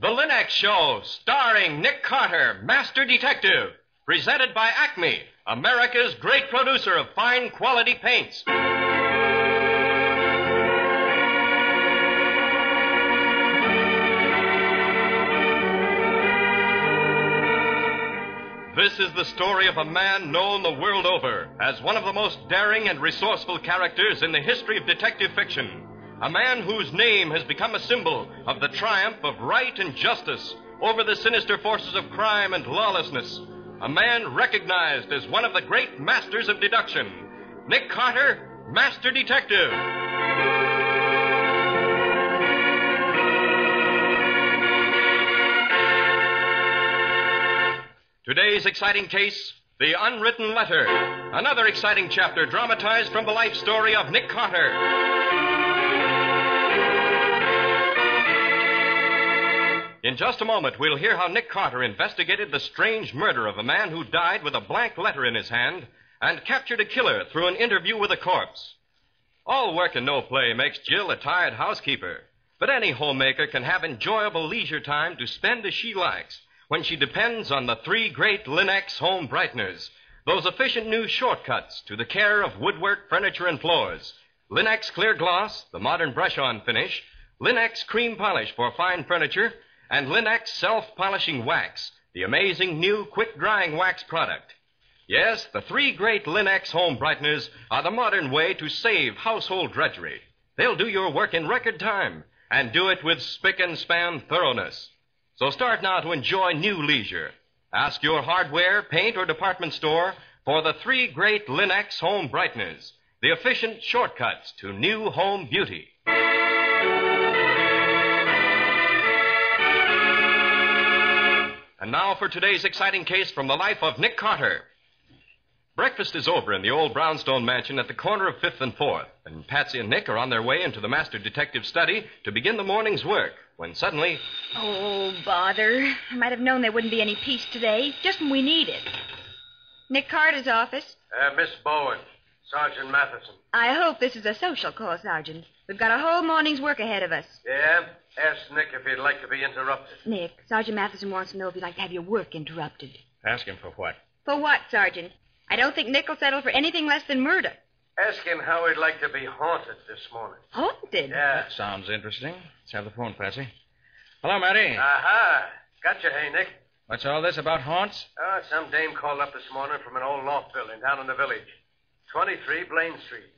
The Linex Show, starring Nick Carter, Master Detective. Presented by Acme, America's great producer of fine quality paints. This is the story of a man known the world over as one of the most daring and resourceful characters in the history of detective fiction. A man whose name has become a symbol of the triumph of right and justice over the sinister forces of crime and lawlessness. A man recognized as one of the great masters of deduction. Nick Carter, Master Detective. Today's exciting case The Unwritten Letter. Another exciting chapter dramatized from the life story of Nick Carter. In just a moment, we'll hear how Nick Carter investigated the strange murder of a man who died with a blank letter in his hand and captured a killer through an interview with a corpse. All work and no play makes Jill a tired housekeeper, but any homemaker can have enjoyable leisure time to spend as she likes when she depends on the three great Linex home brighteners, those efficient new shortcuts to the care of woodwork, furniture, and floors. Linex Clear Gloss, the modern brush on finish, Linex Cream Polish for fine furniture, and Linex Self Polishing Wax, the amazing new quick drying wax product. Yes, the three great Linex home brighteners are the modern way to save household drudgery. They'll do your work in record time and do it with spick and span thoroughness. So start now to enjoy new leisure. Ask your hardware, paint, or department store for the three great Linex home brighteners, the efficient shortcuts to new home beauty. And now for today's exciting case from the life of Nick Carter. Breakfast is over in the old brownstone mansion at the corner of Fifth and Fourth, and Patsy and Nick are on their way into the master detective's study to begin the morning's work when suddenly. Oh, bother. I might have known there wouldn't be any peace today, just when we need it. Nick Carter's office. Uh, Miss Bowen, Sergeant Matheson. I hope this is a social call, Sergeant. We've got a whole morning's work ahead of us. Yeah? Ask Nick if he'd like to be interrupted. Nick, Sergeant Matheson wants to know if you'd like to have your work interrupted. Ask him for what? For what, Sergeant? I don't think Nick will settle for anything less than murder. Ask him how he'd like to be haunted this morning. Haunted? Yeah. That sounds interesting. Let's have the phone, Patsy. Hello, Matty. Aha. Gotcha, hey, Nick. What's all this about haunts? Oh, some dame called up this morning from an old loft building down in the village. 23 Blaine Street.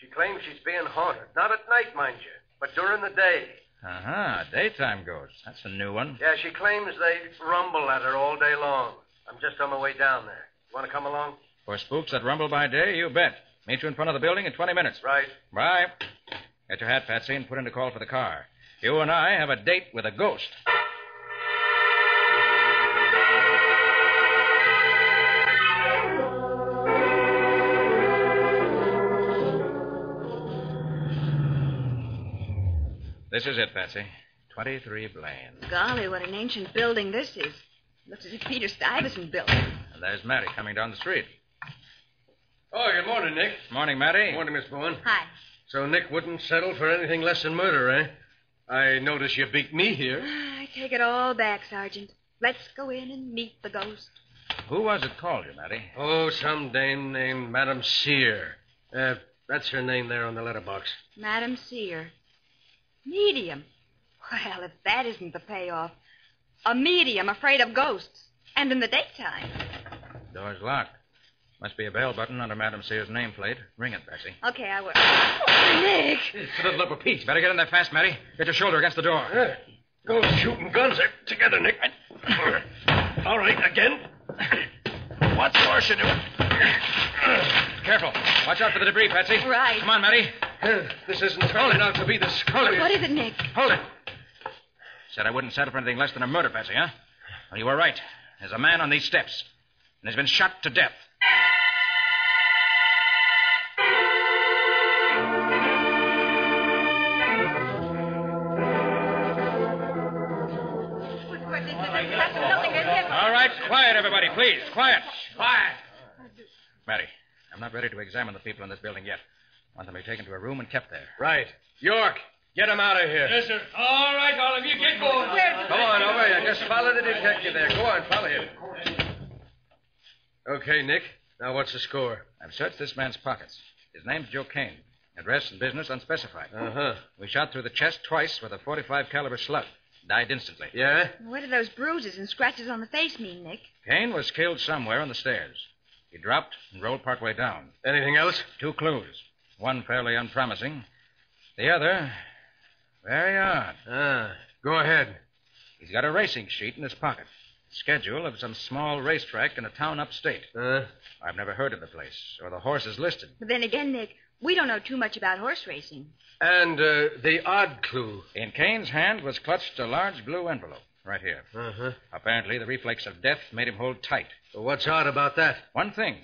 She claims she's being haunted. Not at night, mind you, but during the day. Uh huh. Daytime ghosts. That's a new one. Yeah, she claims they rumble at her all day long. I'm just on my way down there. You want to come along? For spooks that rumble by day, you bet. Meet you in front of the building in 20 minutes. Right. Bye. Get your hat, Patsy, and put in a call for the car. You and I have a date with a ghost. This is it, Patsy. 23 Blaine. Golly, what an ancient building this is. Looks as if Peter Stuyvesant built it. And there's Matty coming down the street. Oh, good morning, Nick. Morning, Matty. Morning, Miss Bowen. Hi. So Nick wouldn't settle for anything less than murder, eh? I notice you beat me here. I take it all back, Sergeant. Let's go in and meet the ghost. Who was it called you, Matty? Oh, some dame named Madame Sear. Uh, that's her name there on the letterbox. Madam Sear. Medium. Well, if that isn't the payoff. A medium afraid of ghosts. And in the daytime. Door's locked. Must be a bell button under Madam Sear's nameplate. Ring it, Bessie. Okay, I will. Oh, Nick! It's a little up with Pete. Better get in there fast, Matty. Get your shoulder against the door. Uh, go shooting guns there. Together, Nick. All right, again. What's worse, you do? Careful. Watch out for the debris, Patsy. Right. Come on, Matty. Uh, this isn't turning out to be the scully. What is it, Nick? Hold it. Said I wouldn't settle for anything less than a murder, Patsy, huh? Well, you were right. There's a man on these steps, and he's been shot to death. All right, quiet, everybody, please. Quiet. Quiet. Matty, I'm not ready to examine the people in this building yet. I want them to be taken to a room and kept there. Right. York, get him out of here. Yes, sir. All right, all of you, get going. Come on, over here. Just follow the detective there. Go on, follow him. Okay, Nick. Now what's the score? I've searched this man's pockets. His name's Joe Kane. Address and business unspecified. Uh huh. We shot through the chest twice with a 45 caliber slug. Died instantly. Yeah? What do those bruises and scratches on the face mean, Nick? Kane was killed somewhere on the stairs. He dropped and rolled partway down. Anything else? Two clues. One fairly unpromising. The other, very odd. Ah, go ahead. He's got a racing sheet in his pocket. Schedule of some small racetrack in a town upstate. Uh, I've never heard of the place or the horses listed. But then again, Nick, we don't know too much about horse racing. and uh, the odd clue. In Kane's hand was clutched a large blue envelope. Right here. Uh huh. Apparently, the reflex of death made him hold tight. Well, what's odd about that? One thing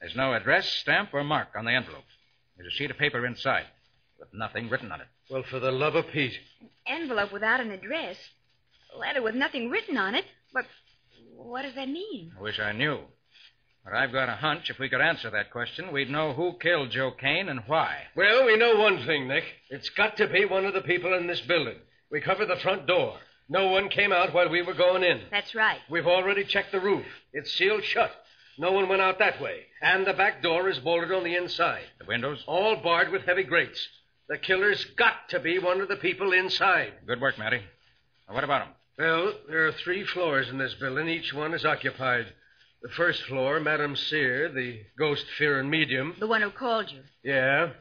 there's no address, stamp, or mark on the envelope. There's a sheet of paper inside with nothing written on it. Well, for the love of Pete. An Envelope without an address. A letter with nothing written on it. But what does that mean? I wish I knew. But I've got a hunch if we could answer that question, we'd know who killed Joe Kane and why. Well, we know one thing, Nick. It's got to be one of the people in this building. We covered the front door. No one came out while we were going in. That's right. We've already checked the roof. It's sealed shut. No one went out that way. And the back door is bolted on the inside. The windows? All barred with heavy grates. The killer's got to be one of the people inside. Good work, Matty. Now, what about him? Well, there are three floors in this building. Each one is occupied. The first floor, Madame Sear, the ghost fearing medium. The one who called you. Yeah.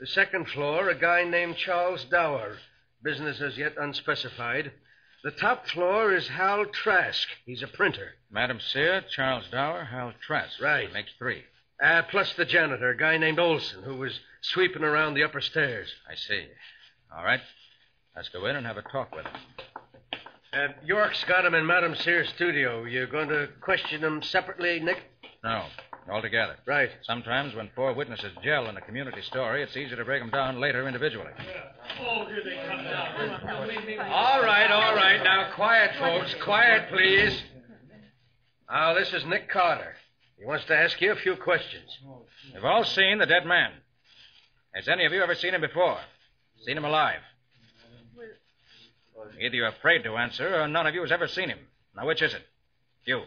The second floor, a guy named Charles Dower. Business as yet unspecified. The top floor is Hal Trask. He's a printer. Madam Sear, Charles Dower, Hal Trask. Right. That makes three. Uh, plus the janitor, a guy named Olson, who was sweeping around the upper stairs. I see. All right. Let's go in and have a talk with him. Uh, York's got him in Madame Sear's studio. You're going to question him separately, Nick? No, all together. Right. Sometimes when four witnesses gel in a community story, it's easier to break them down later individually. Oh, here they come now. All right, all right. Now, quiet, folks. Quiet, please. Now, this is Nick Carter. He wants to ask you a few questions. We've all seen the dead man. Has any of you ever seen him before? Seen him alive? Either you're afraid to answer, or none of you has ever seen him. Now, which is it? You.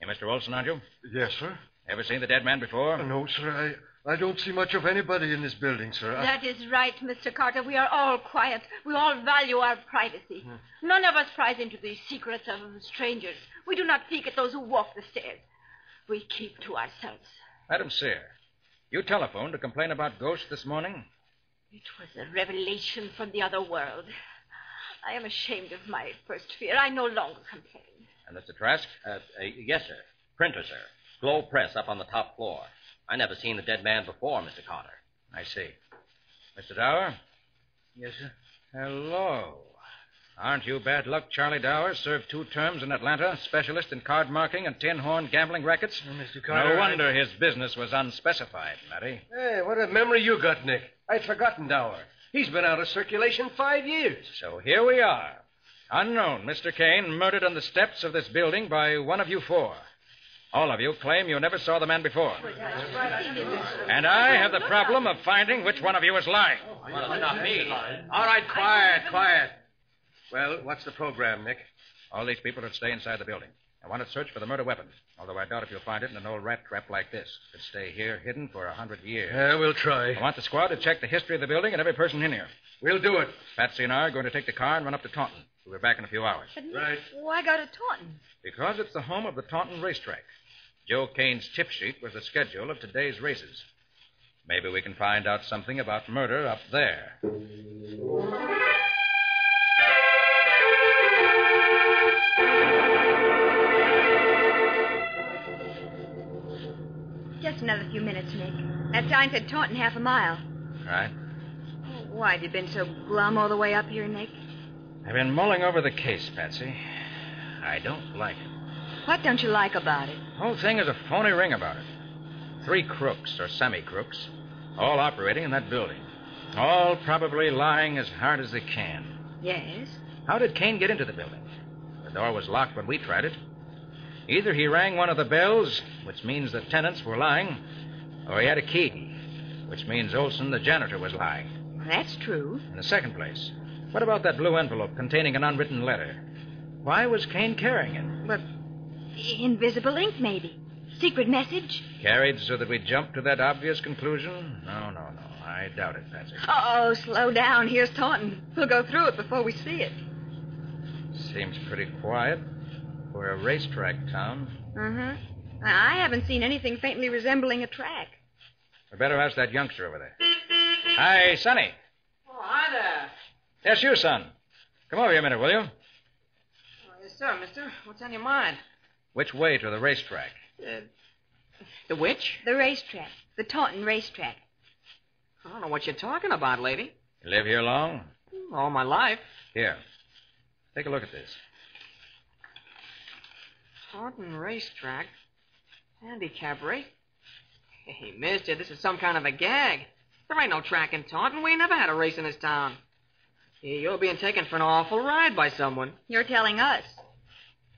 You're Mr. Olson, aren't you? Yes, sir. Ever seen the dead man before? No, sir. I, I don't see much of anybody in this building, sir. I- That is right, Mr. Carter. We are all quiet. We all value our privacy. None of us pries into the secrets of strangers. We do not peek at those who walk the stairs. We keep to ourselves. Madam Sear, you telephoned to complain about ghosts this morning? It was a revelation from the other world. I am ashamed of my first fear. I no longer complain. And Mr. Trask? Uh, uh, yes, sir. Printer, sir. Globe Press up on the top floor. I never seen the dead man before, Mr. Carter. I see. Mr. Dower? Yes, sir. Hello. Aren't you bad luck, Charlie Dower? Served two terms in Atlanta, specialist in card marking and tin horn gambling rackets? Mr. Carter. no wonder his business was unspecified, Matty. Hey, what a memory you got, Nick. I'd forgotten Dower. He's been out of circulation five years. So here we are. Unknown Mr. Kane murdered on the steps of this building by one of you four. All of you claim you never saw the man before. And I have the problem of finding which one of you is lying. Well, it's not me. All right, quiet, quiet. Well, what's the program, Nick? All these people should stay inside the building. I want to search for the murder weapon, although I doubt if you'll find it in an old rat trap like this. It could stay here hidden for a hundred years. Yeah, we'll try. I want the squad to check the history of the building and every person in here. We'll do it. Patsy and I are going to take the car and run up to Taunton. We'll be back in a few hours. But Right. Oh, why go to Taunton? Because it's the home of the Taunton racetrack. Joe Kane's tip sheet was the schedule of today's races. Maybe we can find out something about murder up there. Just another few minutes, Nick. That sign said Taunton half a mile. Right? Why have you been so glum all the way up here, Nick? I've been mulling over the case, Patsy. I don't like it. What don't you like about it? The whole thing is a phony ring about it. Three crooks, or semi crooks, all operating in that building. All probably lying as hard as they can. Yes. How did Kane get into the building? The door was locked when we tried it. Either he rang one of the bells, which means the tenants were lying, or he had a key, which means Olson, the janitor, was lying. That's true. In the second place, what about that blue envelope containing an unwritten letter? Why was Kane carrying it? But invisible ink, maybe. Secret message? Carried so that we jump to that obvious conclusion? No, no, no. I doubt it, Patsy. Oh, slow down. Here's Taunton. We'll go through it before we see it. Seems pretty quiet. We're a racetrack town. Uh-huh. I haven't seen anything faintly resembling a track. We better ask that youngster over there. Hi, Sonny. Hi there. Yes, you, son. Come over here a minute, will you? Oh, yes, sir, mister. What's on your mind? Which way to the racetrack? Uh, the which? The racetrack. The Taunton racetrack. I don't know what you're talking about, lady. You live here long? All my life. Here. Take a look at this. Taunton Racetrack. Handicap race. Hey, mister, this is some kind of a gag. There ain't no track in Taunton. We ain't never had a race in this town. You're being taken for an awful ride by someone. You're telling us.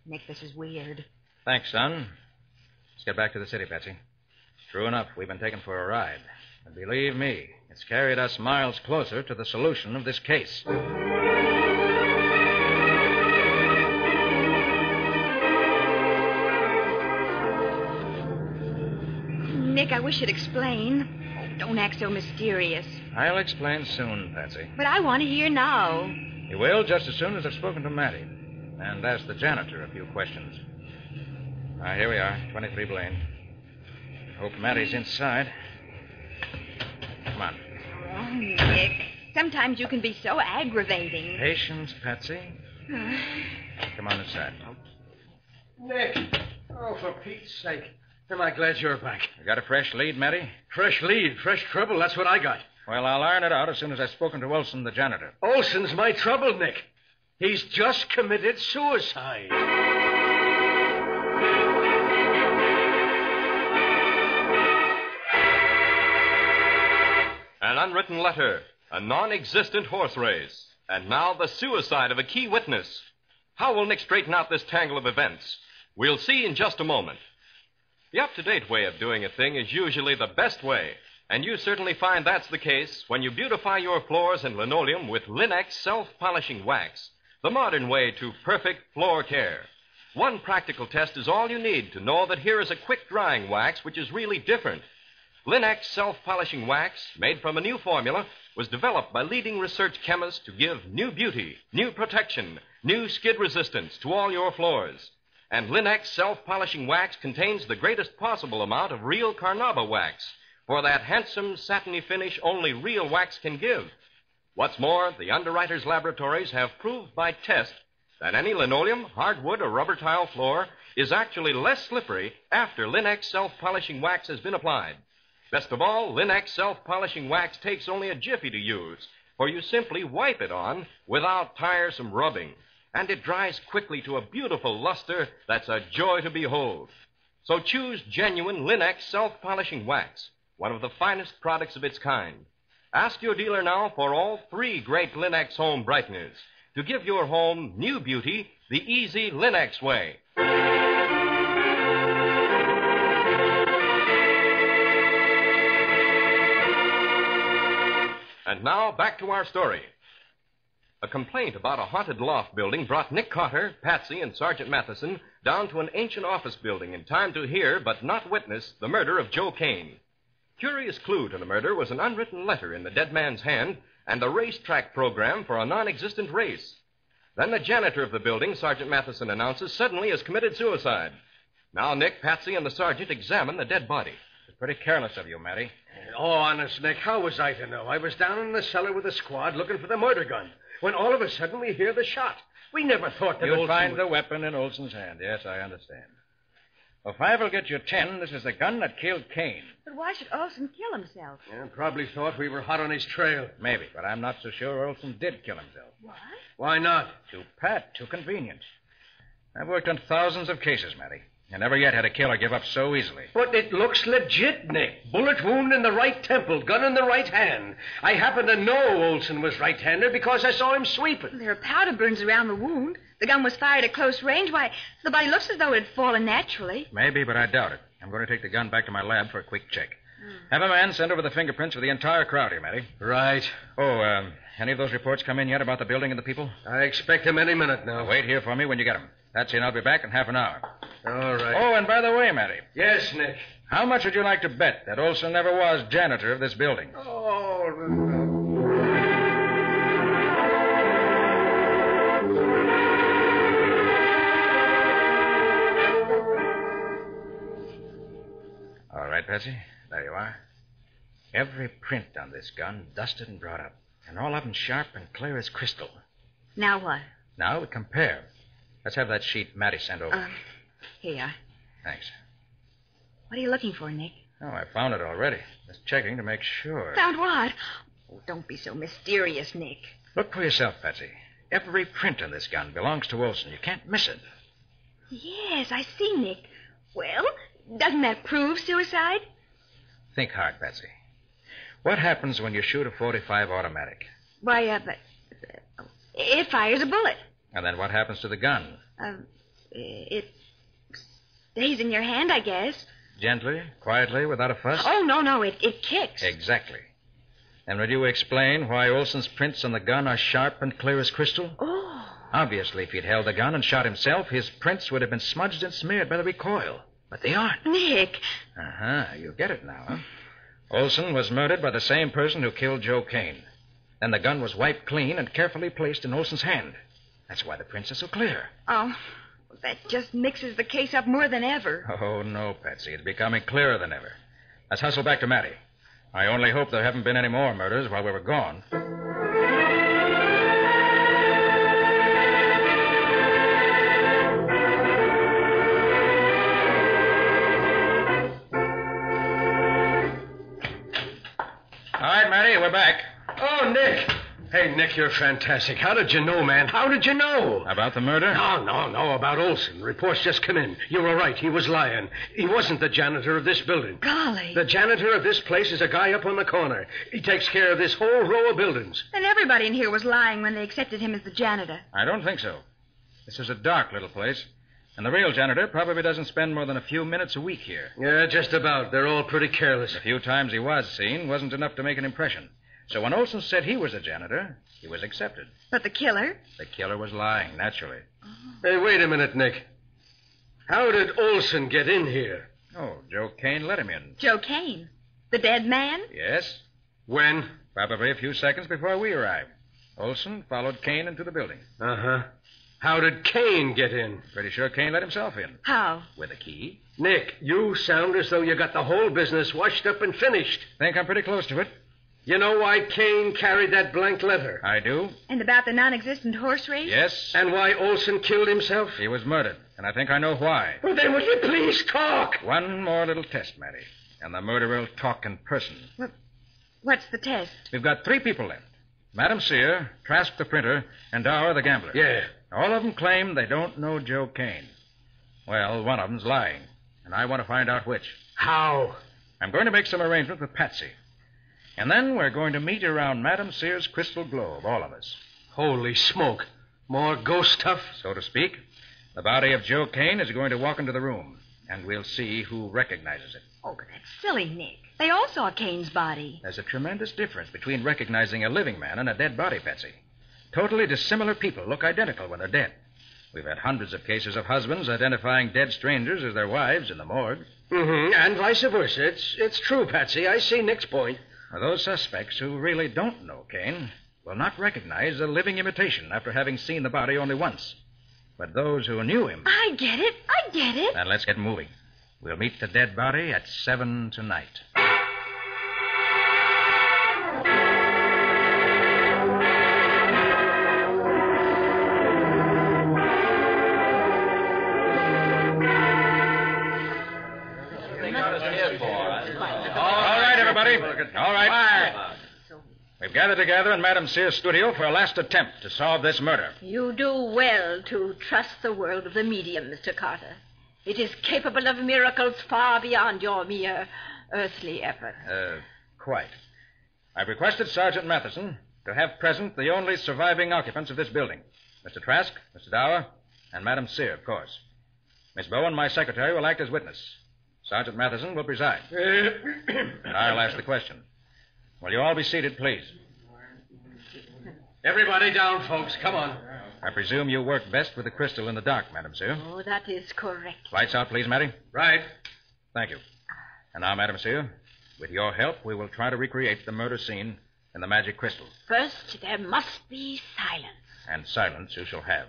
Nick, this is weird. Thanks, son. Let's get back to the city, Patsy. True enough, we've been taken for a ride. And believe me, it's carried us miles closer to the solution of this case. Nick, I wish you'd explain. Don't act so mysterious. I'll explain soon, Patsy. But I want to hear now. You will just as soon as I've spoken to Matty And ask the janitor a few questions. Ah, here we are, 23 Blaine. Hope Matty's inside. Come on. Oh, Nick. Sometimes you can be so aggravating. Patience, Patsy. Come on inside. Nick. Oh, for Pete's sake. Am I glad you're back? You got a fresh lead, Matty? Fresh lead, fresh trouble. That's what I got. Well, I'll iron it out as soon as I've spoken to Olson, the janitor. Olson's my trouble, Nick. He's just committed suicide. An unwritten letter, a non existent horse race, and now the suicide of a key witness. How will Nick straighten out this tangle of events? We'll see in just a moment. The up to date way of doing a thing is usually the best way, and you certainly find that's the case when you beautify your floors and linoleum with Linex self polishing wax, the modern way to perfect floor care. One practical test is all you need to know that here is a quick drying wax which is really different. Linex self polishing wax, made from a new formula, was developed by leading research chemists to give new beauty, new protection, new skid resistance to all your floors. And Linex self polishing wax contains the greatest possible amount of real carnauba wax for that handsome, satiny finish only real wax can give. What's more, the underwriters' laboratories have proved by test that any linoleum, hardwood, or rubber tile floor is actually less slippery after Linex self polishing wax has been applied. Best of all, Linex self polishing wax takes only a jiffy to use, for you simply wipe it on without tiresome rubbing, and it dries quickly to a beautiful luster that's a joy to behold. So choose genuine Linex self polishing wax, one of the finest products of its kind. Ask your dealer now for all three great Linex home brighteners to give your home new beauty the easy Linex way. And now back to our story. A complaint about a haunted loft building brought Nick Carter, Patsy, and Sergeant Matheson down to an ancient office building in time to hear, but not witness, the murder of Joe Kane. Curious clue to the murder was an unwritten letter in the dead man's hand and a racetrack program for a non existent race. Then the janitor of the building, Sergeant Matheson announces, suddenly has committed suicide. Now Nick, Patsy, and the sergeant examine the dead body. It's pretty careless of you, Matty. Oh, honest, Nick, how was I to know? I was down in the cellar with the squad looking for the murder gun when all of a sudden we hear the shot. We never thought that You'll Olson find would- the weapon in Olson's hand. Yes, I understand. Well, five will get you ten. This is the gun that killed Kane. But why should Olson kill himself? Yeah, probably thought we were hot on his trail. Maybe, but I'm not so sure Olson did kill himself. What? Why not? Too pat, too convenient. I've worked on thousands of cases, Matty. I never yet had a killer give up so easily. But it looks legit, Nick. Bullet wound in the right temple, gun in the right hand. I happen to know Olson was right-handed because I saw him sweeping. There are powder burns around the wound. The gun was fired at close range. Why, the body looks as though it had fallen naturally. Maybe, but I doubt it. I'm going to take the gun back to my lab for a quick check. Have a man send over the fingerprints for the entire crowd here, Matty. Right. Oh, um, any of those reports come in yet about the building and the people? I expect them any minute now. Wait here for me when you get them. That's it. I'll be back in half an hour. All right. Oh, and by the way, Matty, Yes, Nick. how much would you like to bet that Olson never was janitor of this building? Oh, All right, Patsy. There you are. Every print on this gun dusted and brought up, and all of them sharp and clear as crystal. Now what? Now we compare. Let's have that sheet Matty sent over. Um, here you are. Thanks. What are you looking for, Nick? Oh, I found it already. Just checking to make sure. Found what? Oh, don't be so mysterious, Nick. Look for yourself, Patsy. Every print on this gun belongs to Olson. You can't miss it. Yes, I see, Nick. Well, doesn't that prove suicide? Think hard, Patsy. What happens when you shoot a 45 automatic? Why, uh, but, uh, it fires a bullet. And then what happens to the gun? Uh, it stays in your hand, I guess. Gently, quietly, without a fuss? Oh, no, no, it, it kicks. Exactly. And will you explain why Olson's prints on the gun are sharp and clear as crystal? Oh, Obviously, if he'd held the gun and shot himself, his prints would have been smudged and smeared by the recoil. But they aren't. Nick. Uh huh. You get it now, huh? Olson was murdered by the same person who killed Joe Kane. Then the gun was wiped clean and carefully placed in Olson's hand. That's why the prints are so clear. Oh, that just mixes the case up more than ever. Oh, no, Patsy. It's becoming clearer than ever. Let's hustle back to Matty. I only hope there haven't been any more murders while we were gone. All right, Matty, we're back. Oh, Nick. Hey, Nick, you're fantastic. How did you know, man? How did you know? About the murder? No, no, no, about Olson. Reports just come in. You were right. He was lying. He wasn't the janitor of this building. Golly. The janitor of this place is a guy up on the corner. He takes care of this whole row of buildings. And everybody in here was lying when they accepted him as the janitor. I don't think so. This is a dark little place, and the real janitor probably doesn't spend more than a few minutes a week here. Yeah, just about. They're all pretty careless. The few times he was seen wasn't enough to make an impression. So when Olson said he was a janitor, he was accepted. But the killer? The killer was lying, naturally. Hey, wait a minute, Nick. How did Olson get in here? Oh, Joe Kane let him in. Joe Kane. The dead man? Yes, When? probably a few seconds before we arrived. Olson followed Kane into the building. Uh huh. How did Kane get in? Pretty sure Kane let himself in. How? With a key. Nick, you sound as though you got the whole business washed up and finished. Think I'm pretty close to it. You know why Kane carried that blank letter? I do. And about the non existent horse race? Yes. And why Olson killed himself? He was murdered, and I think I know why. Well, then will you please talk? One more little test, Matty. And the murderer will talk in person. Well, What's the test? We've got three people left. Madam Sear, Trask the printer, and Dower the gambler. Yeah. All of them claim they don't know Joe Kane. Well, one of them's lying, and I want to find out which. How? I'm going to make some arrangements with Patsy. And then we're going to meet around Madame Sear's crystal globe, all of us. Holy smoke. More ghost stuff? So to speak, the body of Joe Kane is going to walk into the room, and we'll see who recognizes it. Oh, but that's silly, Nick. They all saw Kane's body. There's a tremendous difference between recognizing a living man and a dead body, Patsy. Totally dissimilar people look identical when they're dead. We've had hundreds of cases of husbands identifying dead strangers as their wives in the morgue. Mm-hmm. And vice versa. It's, it's true, Patsy. I see Nick's point. Now, those suspects who really don't know Kane will not recognize a living imitation after having seen the body only once. But those who knew him. I get it. I get it. Then let's get moving. We'll meet the dead body at seven tonight. We've gathered together in Madame Sear's studio for a last attempt to solve this murder. You do well to trust the world of the medium, Mr. Carter. It is capable of miracles far beyond your mere earthly effort. Uh, quite. I've requested Sergeant Matheson to have present the only surviving occupants of this building Mr. Trask, Mr. Dower, and Madame Sear, of course. Miss Bowen, my secretary, will act as witness. Sergeant Matheson will preside. and I'll ask the question. Will you all be seated, please? Everybody down, folks. Come on. I presume you work best with the crystal in the dark, Madam Sue. Oh, that is correct. Lights out, please, Matty. Right. Thank you. And now, Madam Sue, with your help, we will try to recreate the murder scene in the magic crystal. First, there must be silence. And silence you shall have.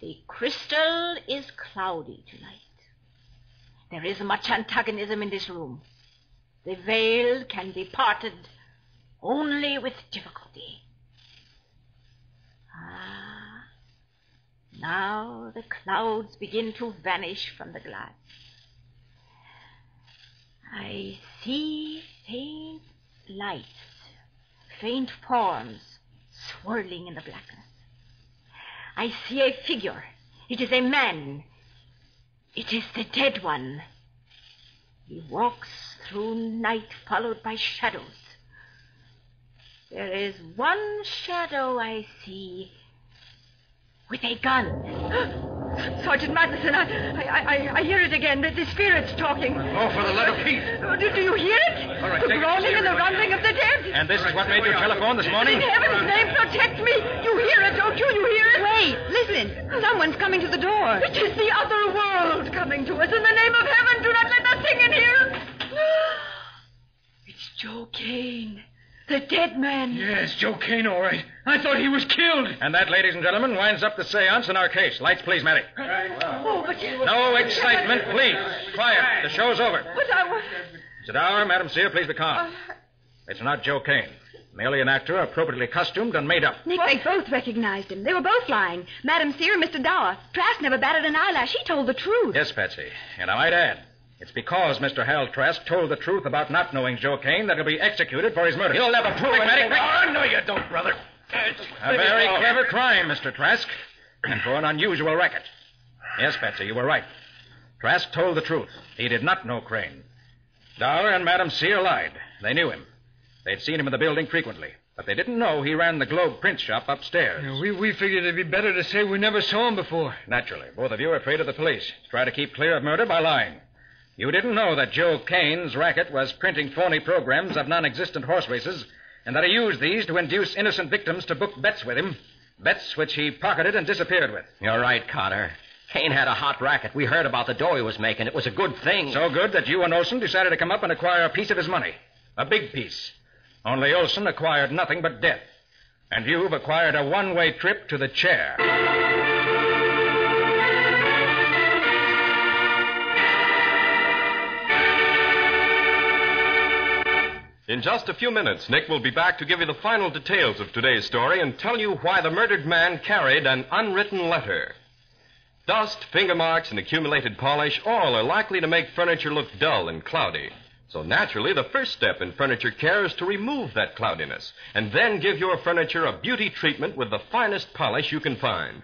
The crystal is cloudy tonight. There is much antagonism in this room. The veil can be parted only with difficulty. Ah, now the clouds begin to vanish from the glass. I see faint lights, faint forms swirling in the blackness. I see a figure. It is a man. It is the dead one. He walks through night followed by shadows. There is one shadow I see with a gun. Sergeant Matheson, I, I, I, I hear it again. The, the spirit's talking. Oh, for the love of Pete. Oh, Do, do you hear it? All right, the groaning and the rumbling of the dead. And this is what made you telephone this morning? In heaven's name, protect me. You hear it, don't you? You hear it? Wait, listen. Someone's coming to the door. It is the other world coming to us. In the name of heaven, do not let nothing in here. It's Joe Kane, the dead man. Yes, Joe Kane, all right. I thought he was killed. And that, ladies and gentlemen, winds up the seance in our case. Lights, please, Matty. Oh, but No excitement, please. Quiet. The show's over. But I was. Sit down, Madam Sear. Please be calm. Uh, it's not Joe Kane. Merely an actor appropriately costumed and made up. Nick, they both recognized him. They were both lying. Madam Sear and Mr. Dower. Trask never batted an eyelash. He told the truth. Yes, Patsy. And I might add, it's because Mr. Hal Trask told the truth about not knowing Joe Kane that he'll be executed for his murder. You'll never prove it, Matty. Oh, no, you don't, brother. A very clever crime, Mr. Trask, and for an unusual racket. Yes, Patsy, you were right. Trask told the truth. He did not know Crane. Dower and Madam Sear lied. They knew him. They'd seen him in the building frequently, but they didn't know he ran the Globe print shop upstairs. we, we figured it'd be better to say we never saw him before. Naturally, both of you are afraid of the police. Try to keep clear of murder by lying. You didn't know that Joe Kane's racket was printing phony programs of non existent horse races, and that he used these to induce innocent victims to book bets with him. Bets which he pocketed and disappeared with. You're right, Carter. Kane had a hot racket. We heard about the dough he was making. It was a good thing. So good that you and Olson decided to come up and acquire a piece of his money. A big piece. Only Olson acquired nothing but death. And you've acquired a one way trip to the chair. In just a few minutes, Nick will be back to give you the final details of today's story and tell you why the murdered man carried an unwritten letter. Dust, finger marks, and accumulated polish all are likely to make furniture look dull and cloudy. So naturally, the first step in furniture care is to remove that cloudiness and then give your furniture a beauty treatment with the finest polish you can find.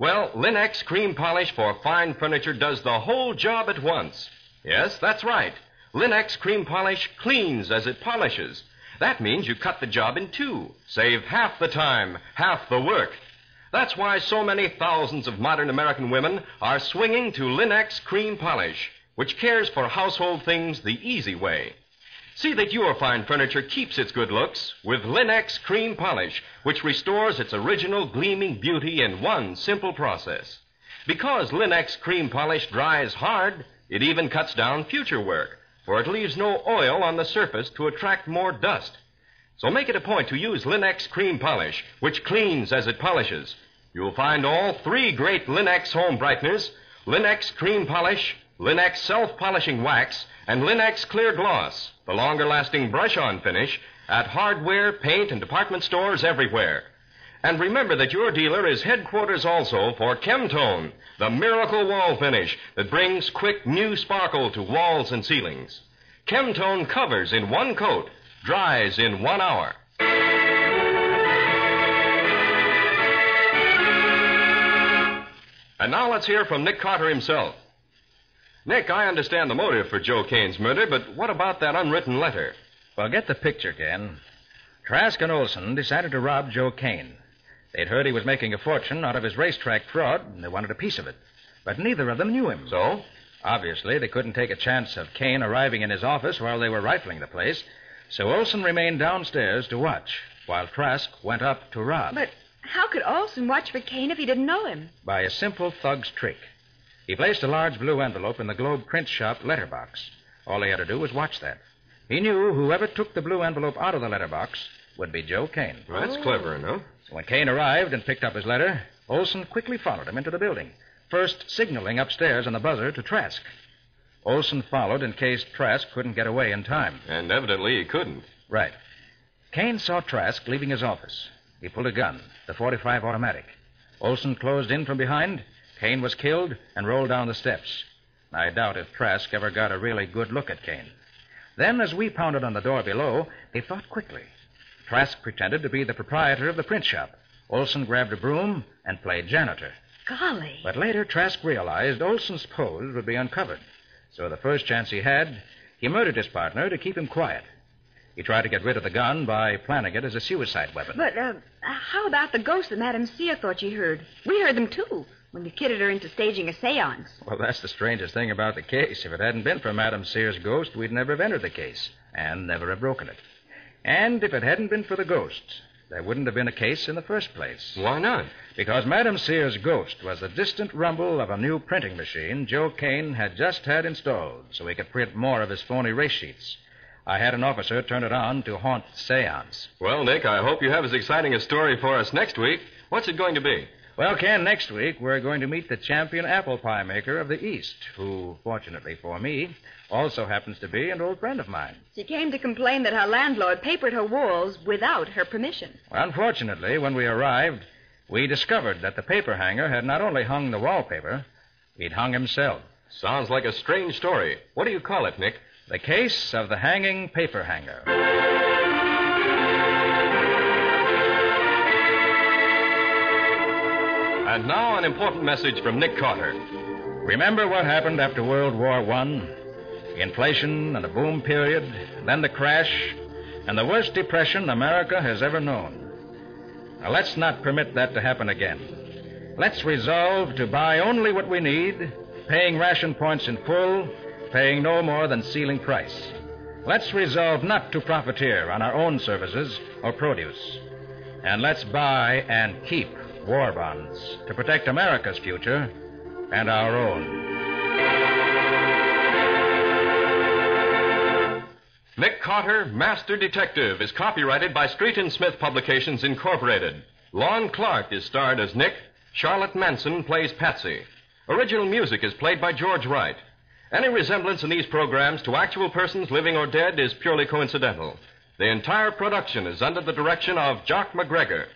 Well, Linex Cream Polish for fine furniture does the whole job at once. Yes, that's right. Linex Cream Polish cleans as it polishes. That means you cut the job in two, save half the time, half the work. That's why so many thousands of modern American women are swinging to Linex Cream Polish, which cares for household things the easy way. See that your fine furniture keeps its good looks with Linex Cream Polish, which restores its original gleaming beauty in one simple process. Because Linex Cream Polish dries hard, it even cuts down future work, for it leaves no oil on the surface to attract more dust. So make it a point to use Linex Cream Polish, which cleans as it polishes. You'll find all three great Linex home brighteners Linex Cream Polish, Linex Self Polishing Wax, and Linex Clear Gloss, the longer lasting brush on finish, at hardware, paint, and department stores everywhere. And remember that your dealer is headquarters also for Chemtone, the miracle wall finish that brings quick new sparkle to walls and ceilings. Chemtone covers in one coat, dries in one hour. And now let's hear from Nick Carter himself. Nick, I understand the motive for Joe Kane's murder, but what about that unwritten letter? Well, get the picture, Ken. Trask and Olson decided to rob Joe Kane. They'd heard he was making a fortune out of his racetrack fraud, and they wanted a piece of it. But neither of them knew him. So? Obviously, they couldn't take a chance of Kane arriving in his office while they were rifling the place, so Olson remained downstairs to watch while Trask went up to rob. But how could Olson watch for Kane if he didn't know him? By a simple thug's trick. He placed a large blue envelope in the Globe print shop letterbox. All he had to do was watch that. He knew whoever took the blue envelope out of the letterbox would be Joe Kane. Well, that's clever enough. When Kane arrived and picked up his letter, Olson quickly followed him into the building, first signaling upstairs on the buzzer to Trask. Olson followed in case Trask couldn't get away in time. And evidently he couldn't. Right. Kane saw Trask leaving his office. He pulled a gun, the 45 automatic. Olson closed in from behind. Kane was killed and rolled down the steps. I doubt if Trask ever got a really good look at Kane. Then, as we pounded on the door below, they thought quickly. Trask pretended to be the proprietor of the print shop. Olson grabbed a broom and played janitor. Golly. But later, Trask realized Olson's pose would be uncovered. So the first chance he had, he murdered his partner to keep him quiet. He tried to get rid of the gun by planning it as a suicide weapon. But uh, how about the ghosts that Madame Sear thought she heard? We heard them, too, when we kidded her into staging a seance. Well, that's the strangest thing about the case. If it hadn't been for Madame Sear's ghost, we'd never have entered the case and never have broken it. And if it hadn't been for the ghost, there wouldn't have been a case in the first place. Why not? Because Madame Sear's ghost was the distant rumble of a new printing machine Joe Kane had just had installed so he could print more of his phony race sheets. I had an officer turn it on to haunt the seance. Well, Nick, I hope you have as exciting a story for us next week. What's it going to be? Well, Ken, next week we're going to meet the champion apple pie maker of the East, who, fortunately for me, also happens to be an old friend of mine. She came to complain that her landlord papered her walls without her permission. Unfortunately, when we arrived, we discovered that the paper hanger had not only hung the wallpaper, he'd hung himself. Sounds like a strange story. What do you call it, Nick? The case of the hanging paper hanger. And now, an important message from Nick Carter. Remember what happened after World War I? Inflation and a boom period, then the crash, and the worst depression America has ever known. Now, let's not permit that to happen again. Let's resolve to buy only what we need, paying ration points in full, paying no more than ceiling price. Let's resolve not to profiteer on our own services or produce. And let's buy and keep war bonds to protect America's future and our own. Nick Carter, Master Detective, is copyrighted by Street and Smith Publications, Incorporated. Lon Clark is starred as Nick. Charlotte Manson plays Patsy. Original music is played by George Wright. Any resemblance in these programs to actual persons living or dead is purely coincidental. The entire production is under the direction of Jock McGregor.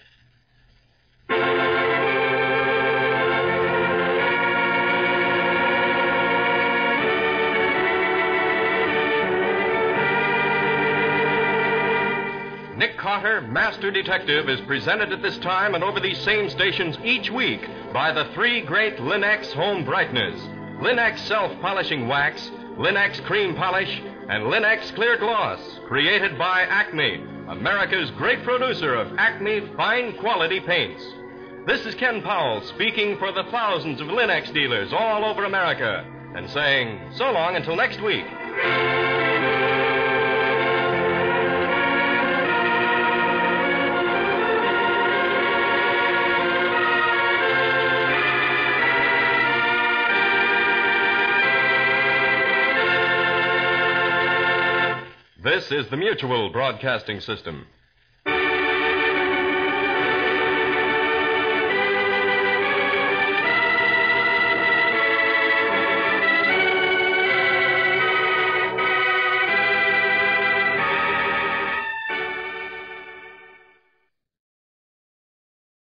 Nick Carter, Master Detective, is presented at this time and over these same stations each week by the three great Linex home brighteners Linex self polishing wax, Linex cream polish, and Linex clear gloss, created by Acme, America's great producer of Acme fine quality paints. This is Ken Powell speaking for the thousands of Linex dealers all over America and saying so long until next week. This is the Mutual Broadcasting System.